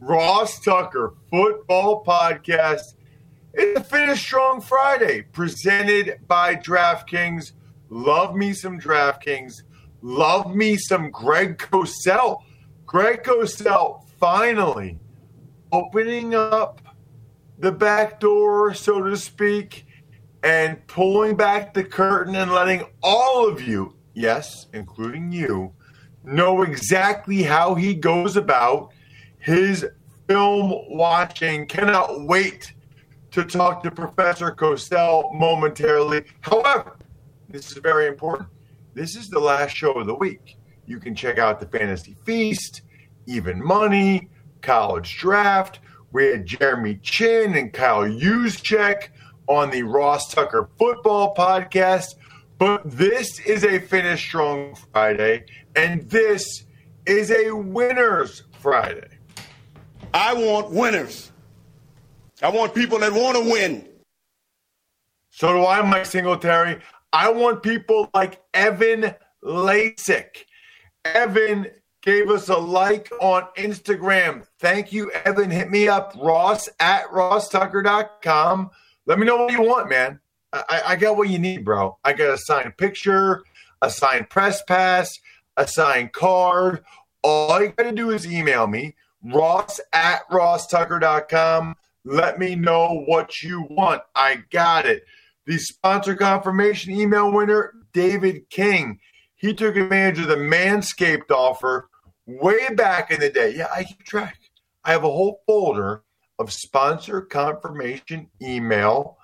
Ross Tucker Football Podcast. It's a Finish Strong Friday presented by DraftKings. Love me some DraftKings. Love me some Greg Cosell. Greg Cosell finally opening up the back door, so to speak, and pulling back the curtain and letting all of you, yes, including you, know exactly how he goes about his film watching. Cannot wait to talk to Professor Cosell momentarily. However, this is very important. This is the last show of the week. You can check out the Fantasy Feast, Even Money, College Draft. We had Jeremy Chinn and Kyle Juszczyk on the Ross Tucker Football Podcast. But this is a Finish Strong Friday, and this is a Winners Friday. I want winners. I want people that want to win. So do I, Mike Singletary. I want people like Evan Lasik. Evan gave us a like on Instagram. Thank you, Evan. Hit me up, Ross at rosstucker.com. Let me know what you want, man. I, I got what you need, bro. I got a signed picture, a signed press pass, a signed card. All you got to do is email me, ross at rosstucker.com. Let me know what you want. I got it. The sponsor confirmation email winner, David King. He took advantage of the Manscaped offer way back in the day. Yeah, I keep track. I have a whole folder of sponsor confirmation email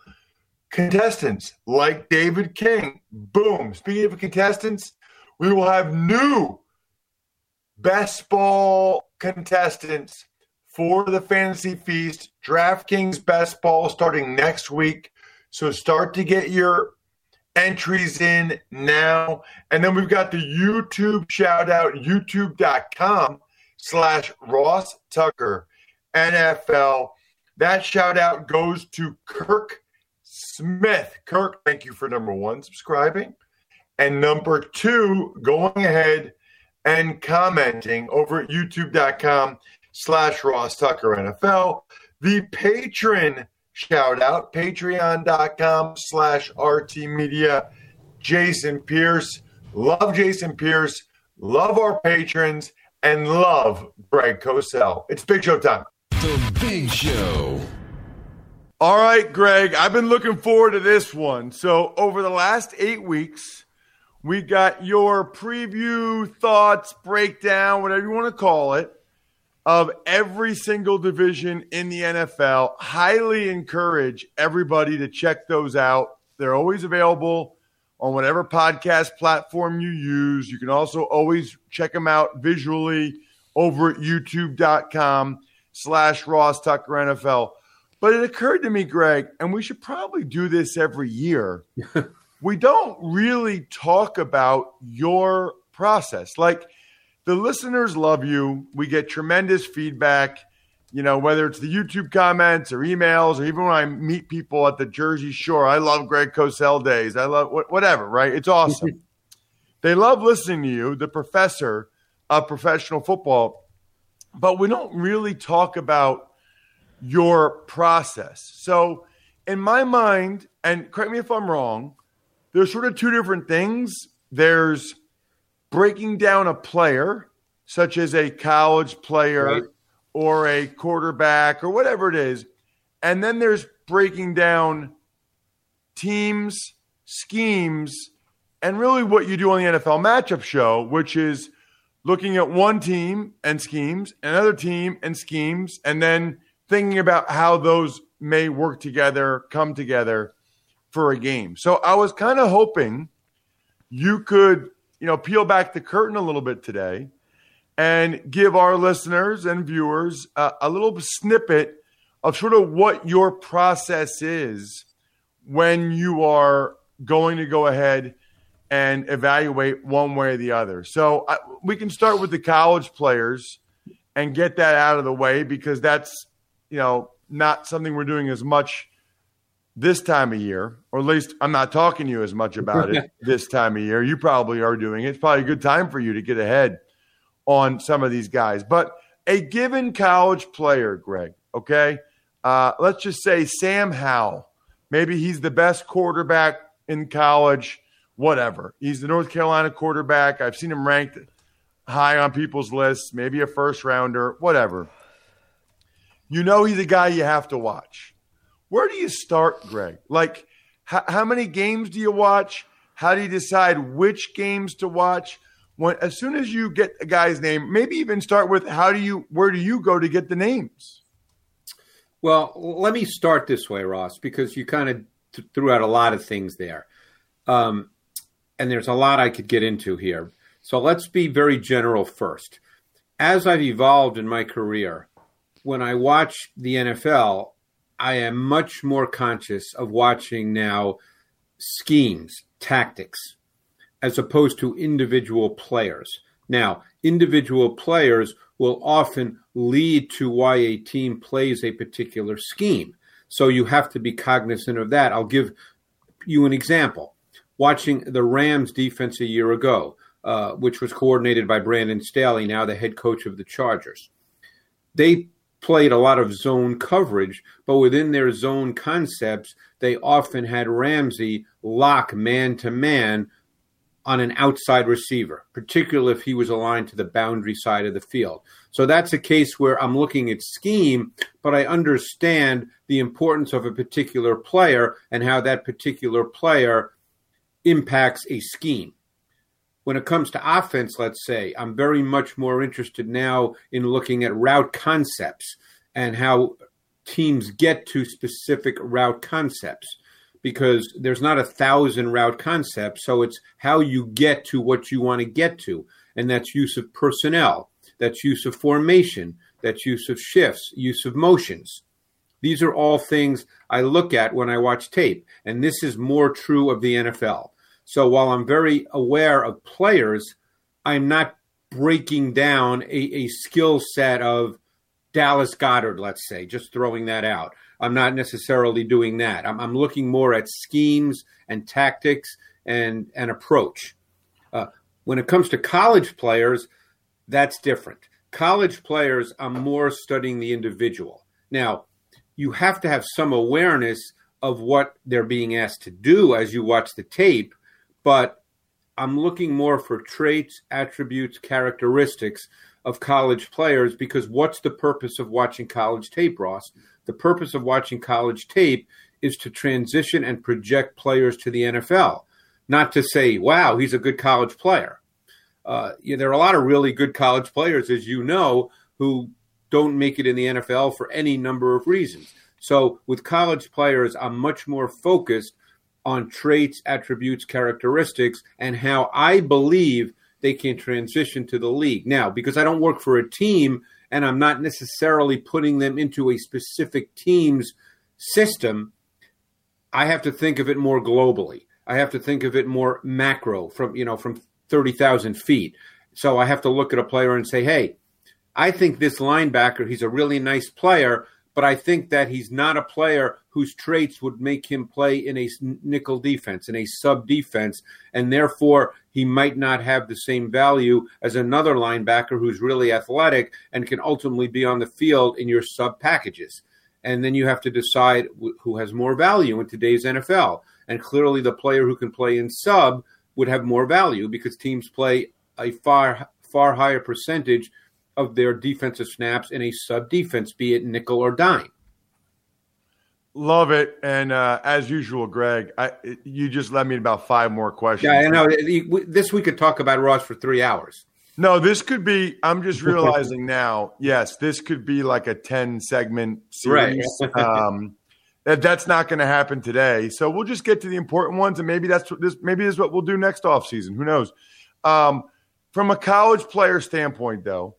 contestants like David King. Boom. Speaking of contestants, we will have new best ball contestants for the fantasy feast. DraftKings best ball starting next week. So start to get your entries in now. And then we've got the YouTube shout out, youtube.com slash Ross Tucker NFL. That shout out goes to Kirk Smith. Kirk, thank you for number one, subscribing. And number two, going ahead and commenting over at youtube.com slash Ross Tucker NFL. The patron shout out patreon.com slash RT Media. Jason Pierce. Love Jason Pierce. Love our patrons and love Greg Cosell. It's Big Show time. The Big Show. All right, Greg, I've been looking forward to this one. So, over the last eight weeks, we got your preview, thoughts, breakdown, whatever you want to call it, of every single division in the NFL. Highly encourage everybody to check those out. They're always available on whatever podcast platform you use. You can also always check them out visually over at youtube.com slash Ross Tucker NFL. But it occurred to me, Greg, and we should probably do this every year. we don't really talk about your process. Like the listeners love you. We get tremendous feedback. you know, whether it's the YouTube comments or emails or even when I meet people at the Jersey Shore, I love Greg Cosell days. I love whatever, right? It's awesome. Mm-hmm. they love listening to you, the professor of professional football, but we don't really talk about your process. So, in my mind, and correct me if I'm wrong, there's sort of two different things. There's breaking down a player, such as a college player. Right or a quarterback or whatever it is. And then there's breaking down teams, schemes, and really what you do on the NFL matchup show, which is looking at one team and schemes, another team and schemes, and then thinking about how those may work together, come together for a game. So I was kind of hoping you could, you know, peel back the curtain a little bit today and give our listeners and viewers a, little snippet of sort of what your process is when you are going to go ahead and evaluate one way or the other. So I, we can start with the college players and get that out of the way because that's you know not something we're doing as much this time of year, or at least I'm not talking to you as much about it this time of year. You probably are doing it. It's probably a good time for you to get ahead on some of these guys. But a given college player, Greg, okay, uh, let's just say Sam Howell. Maybe he's the best quarterback in college, whatever. He's the North Carolina quarterback. I've seen him ranked high on people's lists, maybe a first rounder, whatever. You know he's a guy you have to watch. Where do you start, Greg? Like, h- how many games do you watch? How do you decide which games to watch? when as soon as you get a guy's name, maybe even start with how do you where do you go to get the names? Well, let me start this way, Ross, because you kind of th- threw out a lot of things there, um, and there's a lot I could get into here. So let's be very general first. As I've evolved in my career, when I watch the NFL, I am much more conscious of watching now schemes, tactics, as opposed to individual players. Now, individual players will often lead to why a team plays a particular scheme. So you have to be cognizant of that. I'll give you an example. Watching the Rams defense a year ago, uh, which was coordinated by Brandon Staley, now the head coach of the Chargers. They played a lot of zone coverage, but within their zone concepts, they often had Ramsey lock man to man on an outside receiver, particularly if he was aligned to the boundary side of the field. So that's a case where I'm looking at scheme, but I understand the importance of a particular player and how that particular player impacts a scheme. When it comes to offense, let's say, I'm very much more interested now in looking at route concepts and how teams get to specific route concepts because there's not a thousand route concepts. So it's how you get to what you want to get to. And that's use of personnel, that's use of formation, that's use of shifts, use of motions. These are all things I look at when I watch tape. And this is more true of the NFL. So while I'm very aware of players, I'm not breaking down a, a skill set of Dallas Goedert, let's say, just throwing that out. I'm not necessarily doing that. I'm, I'm looking more at schemes and tactics and and approach. Uh, when it comes to college players, that's different. College players, I'm more studying the individual. Now, you have to have some awareness of what they're being asked to do as you watch the tape, but I'm looking more for traits, attributes, characteristics of college players because what's the purpose of watching college tape, Ross? The purpose of watching college tape is to transition and project players to the NFL, not to say, wow, he's a good college player. Uh, there are a lot of really good college players, as you know, who don't make it in the NFL for any number of reasons. So with college players, I'm much more focused on traits, attributes, characteristics, and how I believe they can transition to the league. Now, because I don't work for a team and I'm not necessarily putting them into a specific team's system, I have to think of it more globally. I have to think of it more macro from, you know, from 30,000 feet. So I have to look at a player and say, hey, I think this linebacker, he's a really nice player, but I think that he's not a player whose traits would make him play in a nickel defense, in a sub defense, and therefore he might not have the same value as another linebacker who's really athletic and can ultimately be on the field in your sub packages. And then you have to decide who has more value in today's NFL. And clearly, the player who can play in sub would have more value because teams play a far far higher percentage of their defensive snaps in a sub defense, be it nickel or dime. Love it, and uh, as usual, Greg, I, you just led me about five more questions. Yeah, I know. This we could talk about Ross for three hours. No, this could be. I'm just realizing now. Yes, this could be like a ten segment series. Right. um, that, that's not going to happen today. So we'll just get to the important ones, and maybe that's what this. Maybe this is what we'll do next off season. Who knows? Um, from a college player standpoint, though,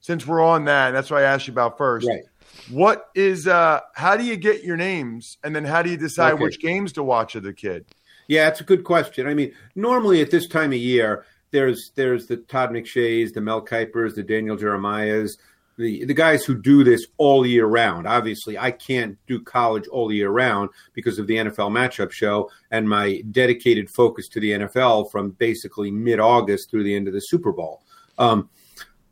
since we're on that, that's what I asked you about first. Right. What is uh how do you get your names and then how do you decide okay. which games to watch of the kid? Yeah, it's a good question. I mean, normally at this time of year, there's there's the Todd McShays, the Mel Kipers, the Daniel Jeremiahs, the the guys who do this all year round. Obviously, I can't do college all year round because of the NFL matchup show and my dedicated focus to the NFL from basically mid August through the end of the Super Bowl. Um,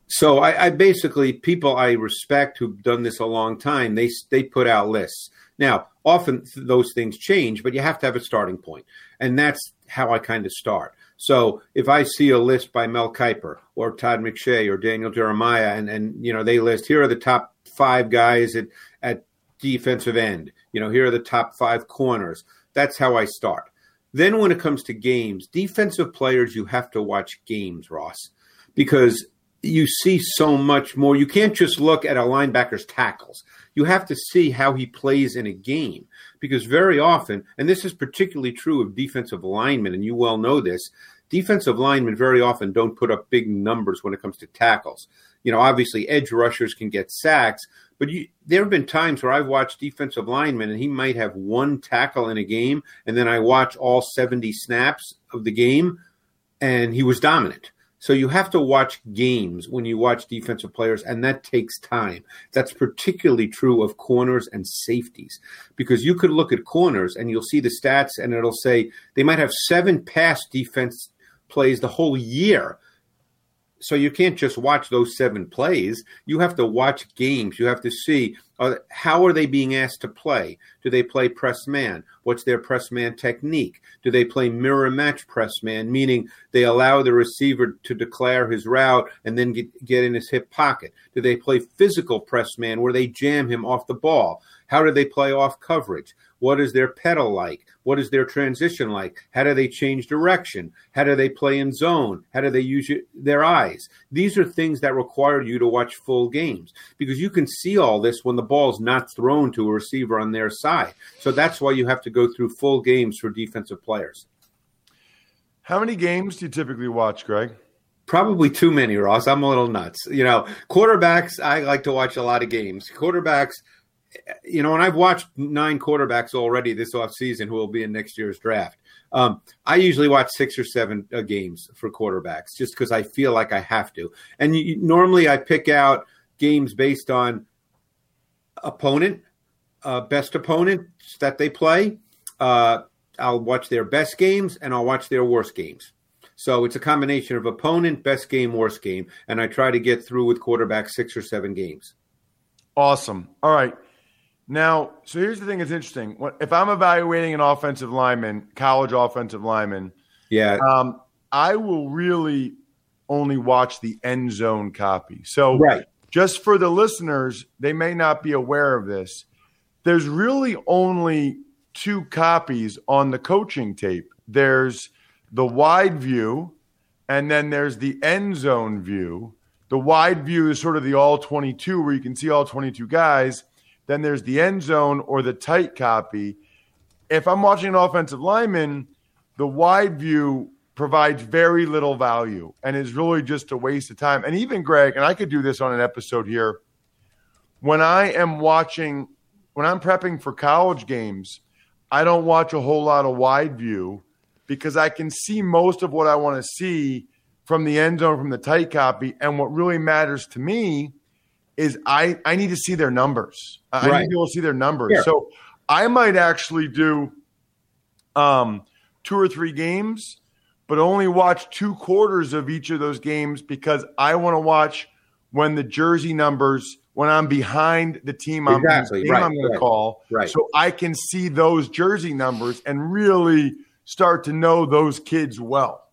so I, I, basically people I respect who've done this a long time. They they put out lists. Now, often those things change, but you have to have a starting point, and that's how I kind of start. So if I see a list by Mel Kiper or Todd McShay or Daniel Jeremiah, and and you know they list here are the top five guys at at defensive end. You know here are the top five corners. That's how I start. Then when it comes to games, defensive players you have to watch games, Ross, because you see so much more. You can't just look at a linebacker's tackles. You have to see how he plays in a game because very often, and this is particularly true of defensive linemen, and you well know this, defensive linemen very often don't put up big numbers when it comes to tackles. You know, obviously edge rushers can get sacks, but you, there have been times where I've watched defensive linemen and he might have one tackle in a game, and then I watch all 70 snaps of the game, and he was dominant so you have to watch games when you watch defensive players, and that takes time. That's particularly true of corners and safeties because you could look at corners and you'll see the stats, and it'll say they might have seven pass defense plays the whole year, so you can't just watch those seven plays. You have to watch games. You have to see uh, how are they being asked to play. Do they play press man? What's their press man technique? Do they play mirror match press man, meaning they allow the receiver to declare his route and then get, get in his hip pocket? Do they play physical press man where they jam him off the ball? How do they play off coverage? What is their pedal like? What is their transition like? How do they change direction? How do they play in zone? How do they use their eyes? These are things that require you to watch full games because you can see all this when the ball's not thrown to a receiver on their side. So that's why you have to go through full games for defensive players. How many games do you typically watch, Greg? Probably too many, Ross. I'm a little nuts. You know, quarterbacks, I like to watch a lot of games. Quarterbacks, you know, and I've watched nine quarterbacks already this offseason who will be in next year's draft. Um, I usually watch six or seven uh, games for quarterbacks just because I feel like I have to. And you, normally I pick out games based on opponent, uh, best opponent that they play. Uh, I'll watch their best games and I'll watch their worst games. So it's a combination of opponent, best game, worst game. And I try to get through with quarterback six or seven games. Awesome. All right. Now, so here's the thing that's interesting. If I'm evaluating an offensive lineman, college offensive lineman, yeah, um, I will really only watch the end zone copy. So, right. just for the listeners, they may not be aware of this. There's really only two copies on the coaching tape. There's the wide view, and then there's the end zone view. The wide view is sort of the all 22, where you can see all 22 guys then there's the end zone or the tight copy. If I'm watching an offensive lineman, the wide view provides very little value and is really just a waste of time. And even Greg, and I could do this on an episode here, when I am watching, when I'm prepping for college games, I don't watch a whole lot of wide view because I can see most of what I want to see from the end zone, from the tight copy. And what really matters to me – is I I need to see their numbers. I Right. need to be able to see their numbers. Yeah. So I might actually do um, two or three games, but only watch two quarters of each of those games because I want to watch when the jersey numbers when I'm behind the team I'm, Exactly. team Right. I'm going to call, Right. so I can see those jersey numbers and really start to know those kids well.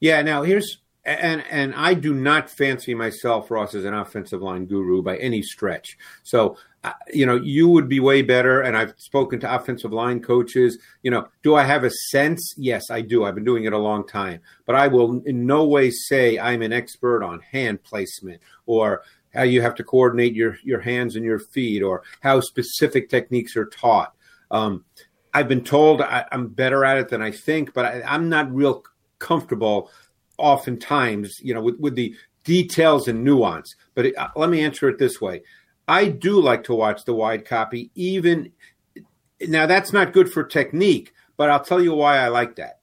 Yeah. Now here's and and I do not fancy myself, Ross, as an offensive line guru by any stretch. So uh, you know, you would be way better. And I've spoken to offensive line coaches. You know, do I have a sense? Yes, I do. I've been doing it a long time, but I will in no way say I'm an expert on hand placement or how you have to coordinate your your hands and your feet or how specific techniques are taught. Um, I've been told I, I'm better at it than I think, but I, I'm not real comfortable oftentimes, you know, with, with the details and nuance. But it, uh, let me answer it this way. I do like to watch the wide copy, even now that's not good for technique, but I'll tell you why I like that.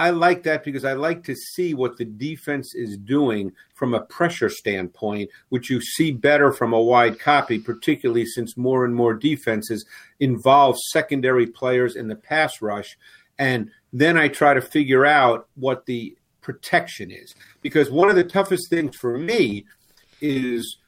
I like that because I like to see what the defense is doing from a pressure standpoint, which you see better from a wide copy, particularly since more and more defenses involve secondary players in the pass rush. And then I try to figure out what the protection is. Because one of the toughest things for me is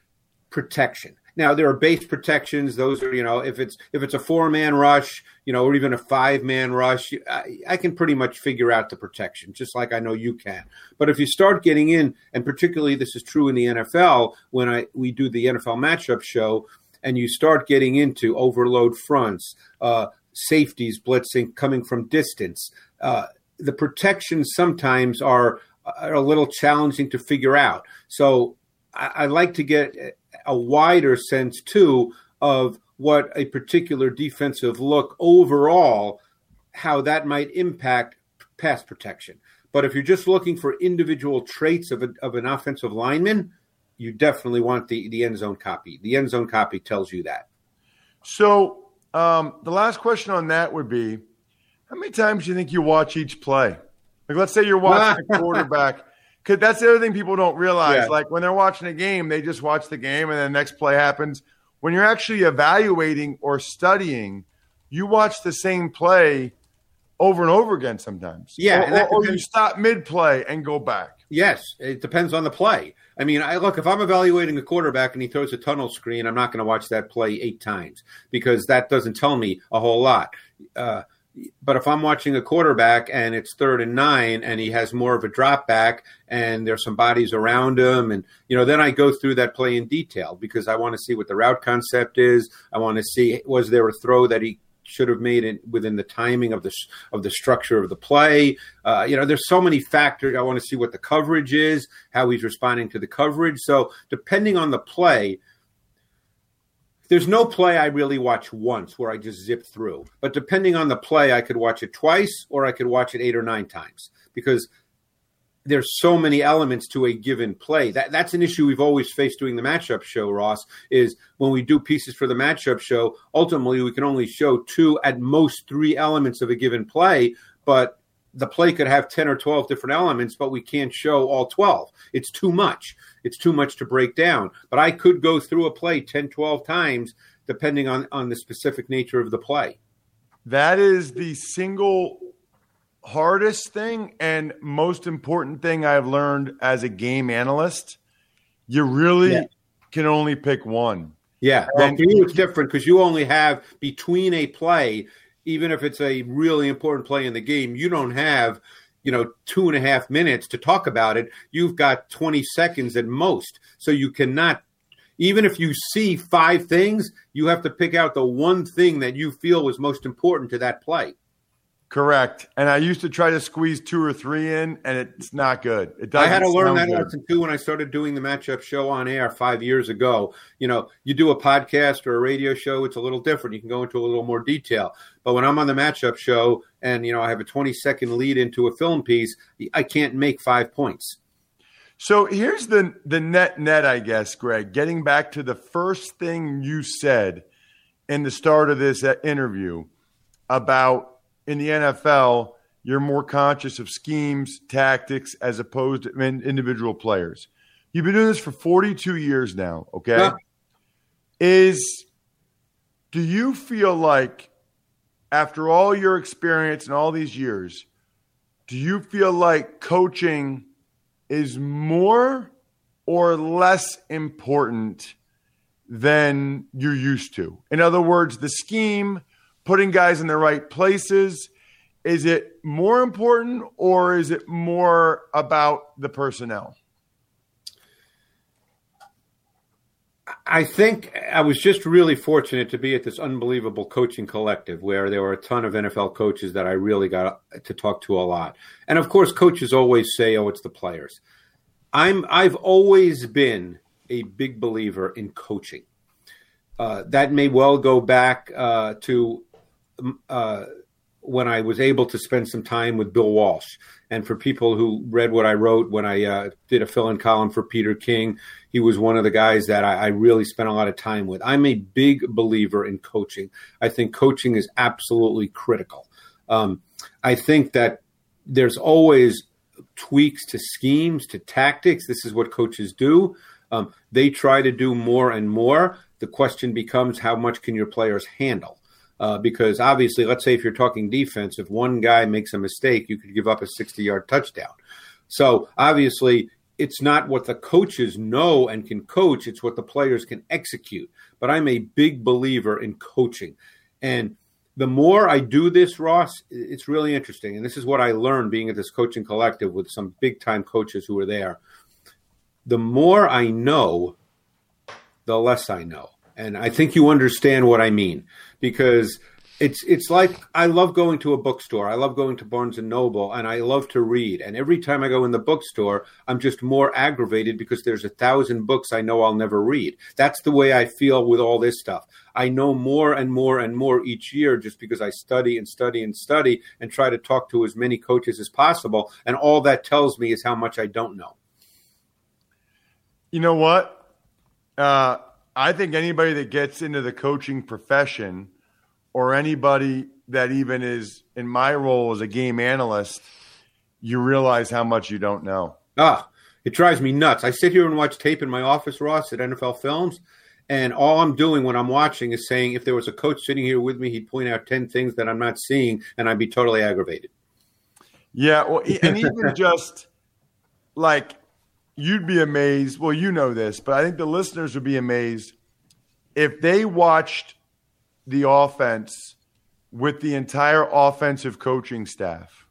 protection. Now there are base protections; those are you know if it's if it's a four man rush, you know, or even a five man rush, I, I can pretty much figure out the protection, just like I know you can. But if you start getting in, and particularly this is true in the NFL when I we do the NFL matchup show, and you start getting into overload fronts, uh, safeties blitzing coming from distance, uh, the protections sometimes are, are a little challenging to figure out. So I, I like to get a wider sense too of what a particular defensive look overall, how that might impact pass protection. But if you're just looking for individual traits of, a, of an offensive lineman, you definitely want the, the end zone copy. The end zone copy tells you that. So um, the last question on that would be, how many times do you think you watch each play? Like, let's say you're watching a quarterback. Because that's the other thing people don't realize. Yeah. Like when they're watching a game, they just watch the game and then the next play happens. When you're actually evaluating or studying, you watch the same play over and over again sometimes. Yeah, Or, and that or- or you stop mid play and go back. Yes, it depends on the play. I mean, I look if I'm evaluating a quarterback and he throws a tunnel screen, I'm not going to watch that play eight times because that doesn't tell me a whole lot. Uh, but if I'm watching a quarterback and it's third and nine and he has more of a drop back and there's some bodies around him and you know then I go through that play in detail because I want to see what the route concept is. I want to see was there a throw that he should have made it within the timing of the of the structure of the play. Uh, you know, there's so many factors. I want to see what the coverage is, how he's responding to the coverage. So depending on the play, there's no play I really watch once where I just zip through. But depending on the play, I could watch it twice or I could watch it eight or nine times because there's so many elements to a given play. That that's an issue we've always faced doing the matchup show, Ross, is when we do pieces for the matchup show, ultimately we can only show two at most three elements of a given play, but the play could have 10 or 12 different elements, but we can't show all 12. It's too much. It's too much to break down. But I could go through a play 10, 12 times depending on, on the specific nature of the play. That is the single hardest thing and most important thing I've learned as a game analyst. You really Yeah. can only pick one. Yeah. Well, And- for you, it's different because you only have between a play, even if it's a really important play in the game, you don't have, you know, two and a half minutes to talk about it. You've got 20 seconds at most. So you cannot, even if you see five things, you have to pick out the one thing that you feel was most important to that play. Correct. And I used to try to squeeze two or three in, and it's not good. It I had to learn that good. lesson too when I started doing the matchup show on air five years ago. You know, you do a podcast or a radio show, it's a little different. You can go into a little more detail. But when I'm on the matchup show and, you know, I have a 20 second lead into a film piece, I can't make five points. So here's the the net net, I guess, Greg. Getting back to the first thing you said in the start of this uh, interview about in the NFL, you're more conscious of schemes, tactics, as opposed to individual players. You've been doing this for 42 years now, okay? Yeah. is do you feel like after all your experience and all these years, do you feel like coaching is more or less important than you're used to? In other words, the scheme, putting guys in the right places, is it more important or is it more about the personnel? I think I was just really fortunate to be at this unbelievable coaching collective where there were a ton of NFL coaches that I really got to talk to a lot. And of course, coaches always say, "Oh, it's the players." I'm I've always been a big believer in coaching. Uh, that may well go back uh, to uh, when I was able to spend some time with Bill Walsh. And for people who read what I wrote when I uh, did a fill in column for Peter King, he was one of the guys that I, I, really spent a lot of time with. I'm a big believer in coaching. I think coaching is absolutely critical. Um, I think that there's always tweaks to schemes, to tactics. This is what coaches do. Um, they try to do more and more. The question becomes how much can your players handle? Uh, because obviously, let's say if you're talking defense, if one guy makes a mistake, you could give up a 60 yard touchdown. So obviously, it's not what the coaches know and can coach, it's what the players can execute. But I'm a big believer in coaching. And the more I do this, Ross, it's really interesting. And this is what I learned being at this coaching collective with some big time coaches who were there. The more I know, the less I know. And I think you understand what I mean because it's it's like I love going to a bookstore. I love going to Barnes and Noble and I love to read. And every time I go in the bookstore, I'm just more aggravated because there's a thousand books I know I'll never read. That's the way I feel with all this stuff. I know more and more and more each year just because I study and study and study and try to talk to as many coaches as possible. And all that tells me is how much I don't know. You know what? Uh I think anybody that gets into the coaching profession or anybody that even is in my role as a game analyst, you realize how much you don't know. Ah, it drives me nuts. I sit here and watch tape in my office, Ross, at NFL Films, and all I'm doing when I'm watching is saying, if there was a coach sitting here with me, he'd point out 10 things that I'm not seeing, and I'd be totally aggravated. Yeah, well, and even just like you'd be amazed. Well, you know this, but I think the listeners would be amazed if they watched the offense with the entire offensive coaching staff.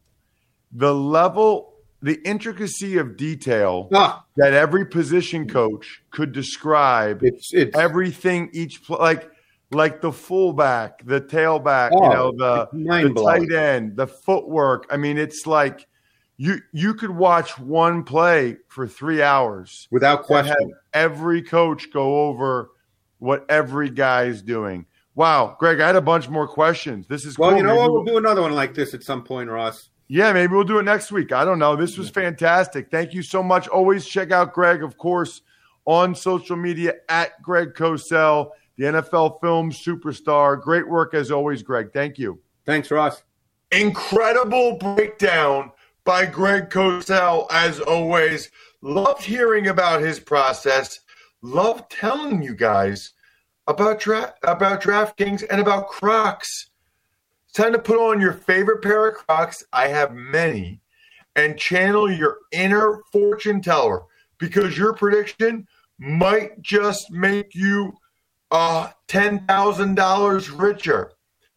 The level, the intricacy of detail ah. that every position coach could describe it's, it's everything each like like the fullback, the tailback, oh, you know, the, the tight end, the footwork. I mean, it's like you you could watch one play for three hours without question. Every coach go over what every guy's doing. Wow, Greg, I had a bunch more questions. This is well, cool. you know maybe what? We'll do another one like this at some point, Ross. Yeah, maybe we'll do it next week. I don't know. This was fantastic. Thank you so much. Always check out Greg, of course, on social media at Greg Cosell, the NFL film superstar. Great work as always, Greg. Thank you. Thanks, Ross. Incredible breakdown by Greg Cosell, as always. Loved hearing about his process. Loved telling you guys about dra- about DraftKings and about Crocs. It's time to put on your favorite pair of Crocs. I have many, and channel your inner fortune teller because your prediction might just make you uh, ten thousand dollars richer.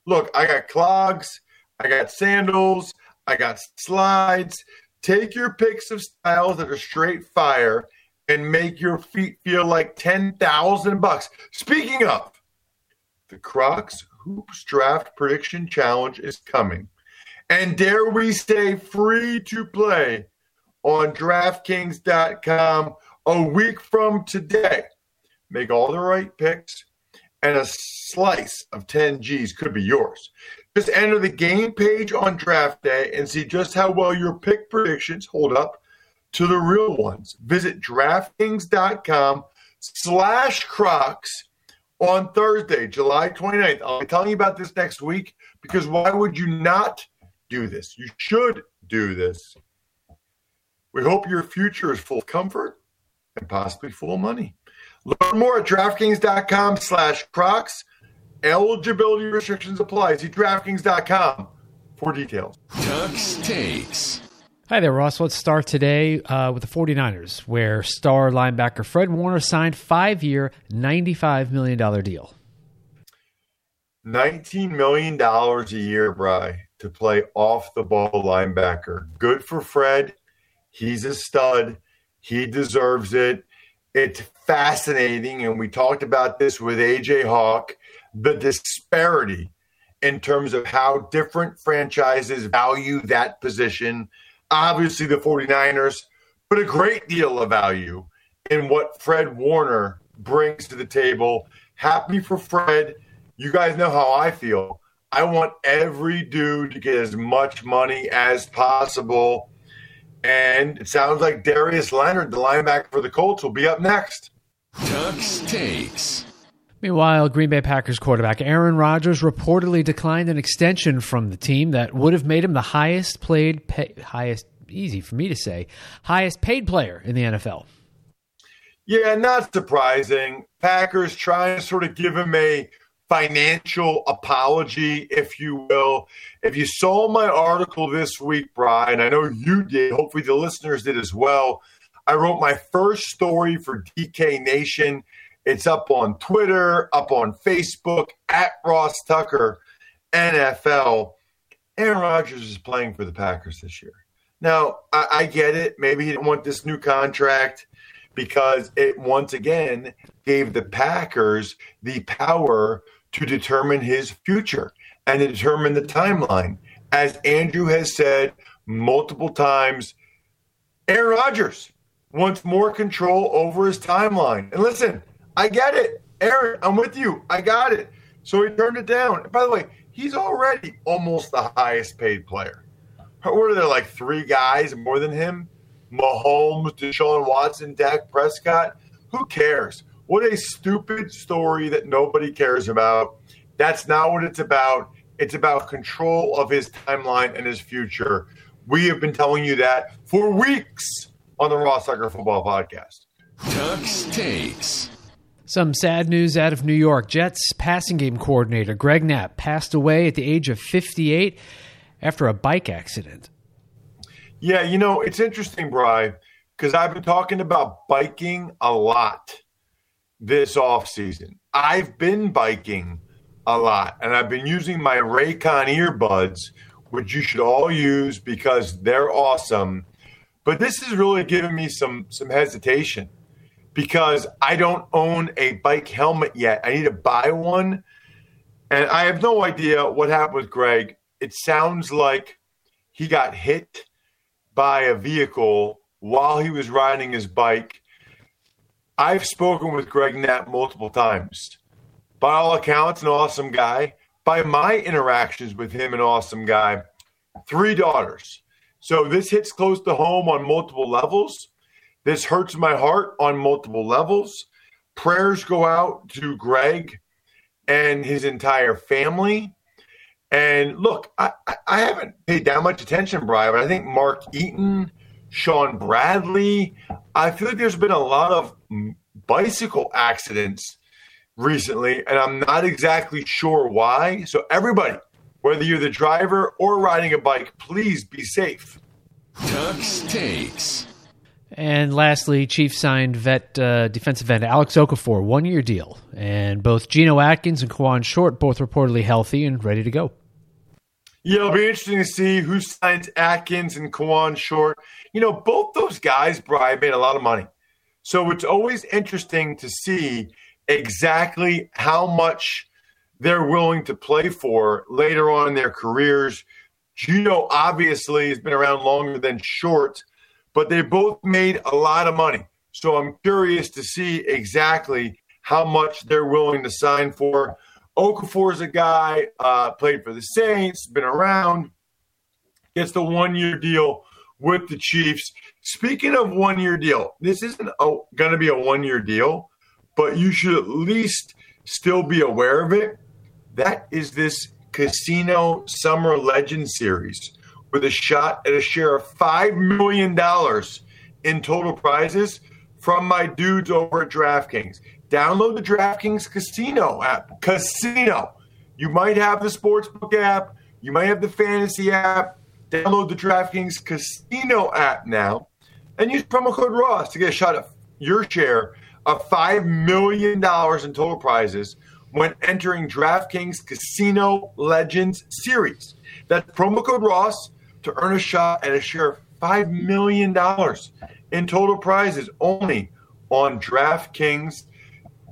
Look, I got clogs, I got sandals, I got slides. Take your picks of styles that are straight fire and make your feet feel like 10,000 bucks. Speaking of, the Crocs Hoops Draft Prediction Challenge is coming. And dare we say free to play on DraftKings.com a week from today. Make all the right picks, and a slice of 10 G's could be yours. Just enter the game page on draft day and see just how well your pick predictions hold up to the real ones. Visit DraftKings.com slash Crocs on Thursday, July 29th. I'll be telling you about this next week because why would you not do this? You should do this. We hope your future is full of comfort and possibly full of money. Learn more at DraftKings.com slash Crocs. Eligibility restrictions apply. See DraftKings.com for details. Tux takes. Hi there, Ross. Let's start today uh, with the 49ers, where star linebacker Fred Warner signed five-year, $95 million deal. $19 million a year, Bry, to play off the ball linebacker. Good for Fred. He's a stud. He deserves it. It's fascinating. And we talked about this with AJ Hawk the disparity in terms of how different franchises value that position. Obviously, the 49ers put a great deal of value in what Fred Warner brings to the table. Happy for Fred. You guys know how I feel. I want every dude to get as much money as possible. And it sounds like Darius Leonard, the linebacker for the Colts, will be up next. Tux takes. Meanwhile, Green Bay Packers quarterback Aaron Rodgers reportedly declined an extension from the team that would have made him the highest played, pay, highest, easy for me to say, highest paid player in the NFL. Yeah, not surprising. Packers trying to sort of give him a financial apology, if you will. If you saw my article this week, Brian, I know you did, hopefully the listeners did as well. I wrote my first story for DK Nation it's up on Twitter, up on Facebook, at Ross Tucker NFL. Aaron Rodgers is playing for the Packers this year. Now, I, I get it. Maybe he didn't want this new contract because it once again gave the Packers the power to determine his future and to determine the timeline. As Andrew has said multiple times, Aaron Rodgers wants more control over his timeline. And listen, I get it. Aaron, I'm with you. I got it. So he turned it down. by the way, he's already almost the highest paid player. What are there like three guys more than him? Mahomes, Deshaun Watson, Dak Prescott. Who cares? What a stupid story that nobody cares about. That's not what it's about. It's about control of his timeline and his future. We have been telling you that for weeks on the Ross Tucker Football Podcast. Tux takes. Some sad news out of New York. Jets passing game coordinator Greg Knapp passed away at the age of 58 after a bike accident. Yeah, you know, it's interesting, Bry, because I've been talking about biking a lot this off season. I've been biking a lot, and I've been using my Raycon earbuds, which you should all use because they're awesome. But this is really giving me some some hesitation because I don't own a bike helmet yet. I need to buy one. And I have no idea what happened with Greg. It sounds like he got hit by a vehicle while he was riding his bike. I've spoken with Greg Knapp multiple times. By all accounts, an awesome guy. By my interactions with him, an awesome guy. Three daughters. So this hits close to home on multiple levels. This hurts my heart on multiple levels. Prayers go out to Greg and his entire family. And look, I, I haven't paid that much attention, Brian, but I think Mark Eaton, Shawn Bradley, I feel like there's been a lot of bicycle accidents recently, and I'm not exactly sure why. So, everybody, whether you're the driver or riding a bike, please be safe. Tux takes. And lastly, Chiefs signed vet uh, defensive end Alex Okafor, one year deal. And both Geno Atkins and Kawann Short both reportedly healthy and ready to go. Yeah, it'll be interesting to see who signs Atkins and Kawann Short. You know, both those guys, Brian, made a lot of money. So it's always interesting to see exactly how much they're willing to play for later on in their careers. Geno obviously has been around longer than Short but they both made a lot of money. So I'm curious to see exactly how much they're willing to sign for. Okafor is a guy, uh, played for the Saints, been around, gets the one year deal with the Chiefs. Speaking of one year deal, this isn't going to be a one year deal, but you should at least still be aware of it. That is this Casino Summer Legend Series with a shot at a share of $5 million in total prizes from my dudes over at DraftKings. Download the DraftKings Casino app. Casino. You might have the Sportsbook app, you might have the Fantasy app. Download the DraftKings Casino app now and use promo code Ross to get a shot at your share of $5 million in total prizes when entering DraftKings Casino Legends Series. That's promo code Ross to earn a shot at a share of $5 million in total prizes only on DraftKings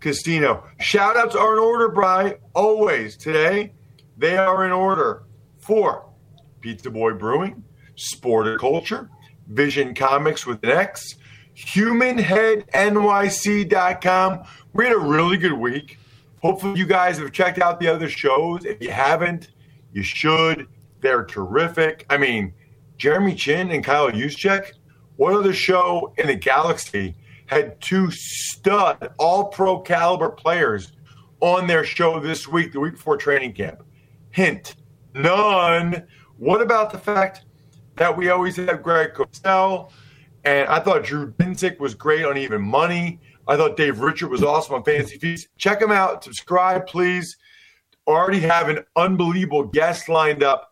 Casino. Shout outs are in order, Bry, always. Today, they are in order for Pizza Boy Brewing, Sporticulture, Vision Comics with an X, HumanHeadNYC.com. We had a really good week. Hopefully, you guys have checked out the other shows. If you haven't, you should. They're terrific. I mean, Jeremy Chinn and Kyle Juszczyk, what other show in the galaxy had two stud, all pro caliber players on their show this week, the week before training camp? Hint, none. What about the fact that we always have Greg Cosell? And I thought Drew Dinsick was great on Even Money. I thought Dave Richard was awesome on Fantasy Feast. Check him out. Subscribe, please. Already have an unbelievable guest lined up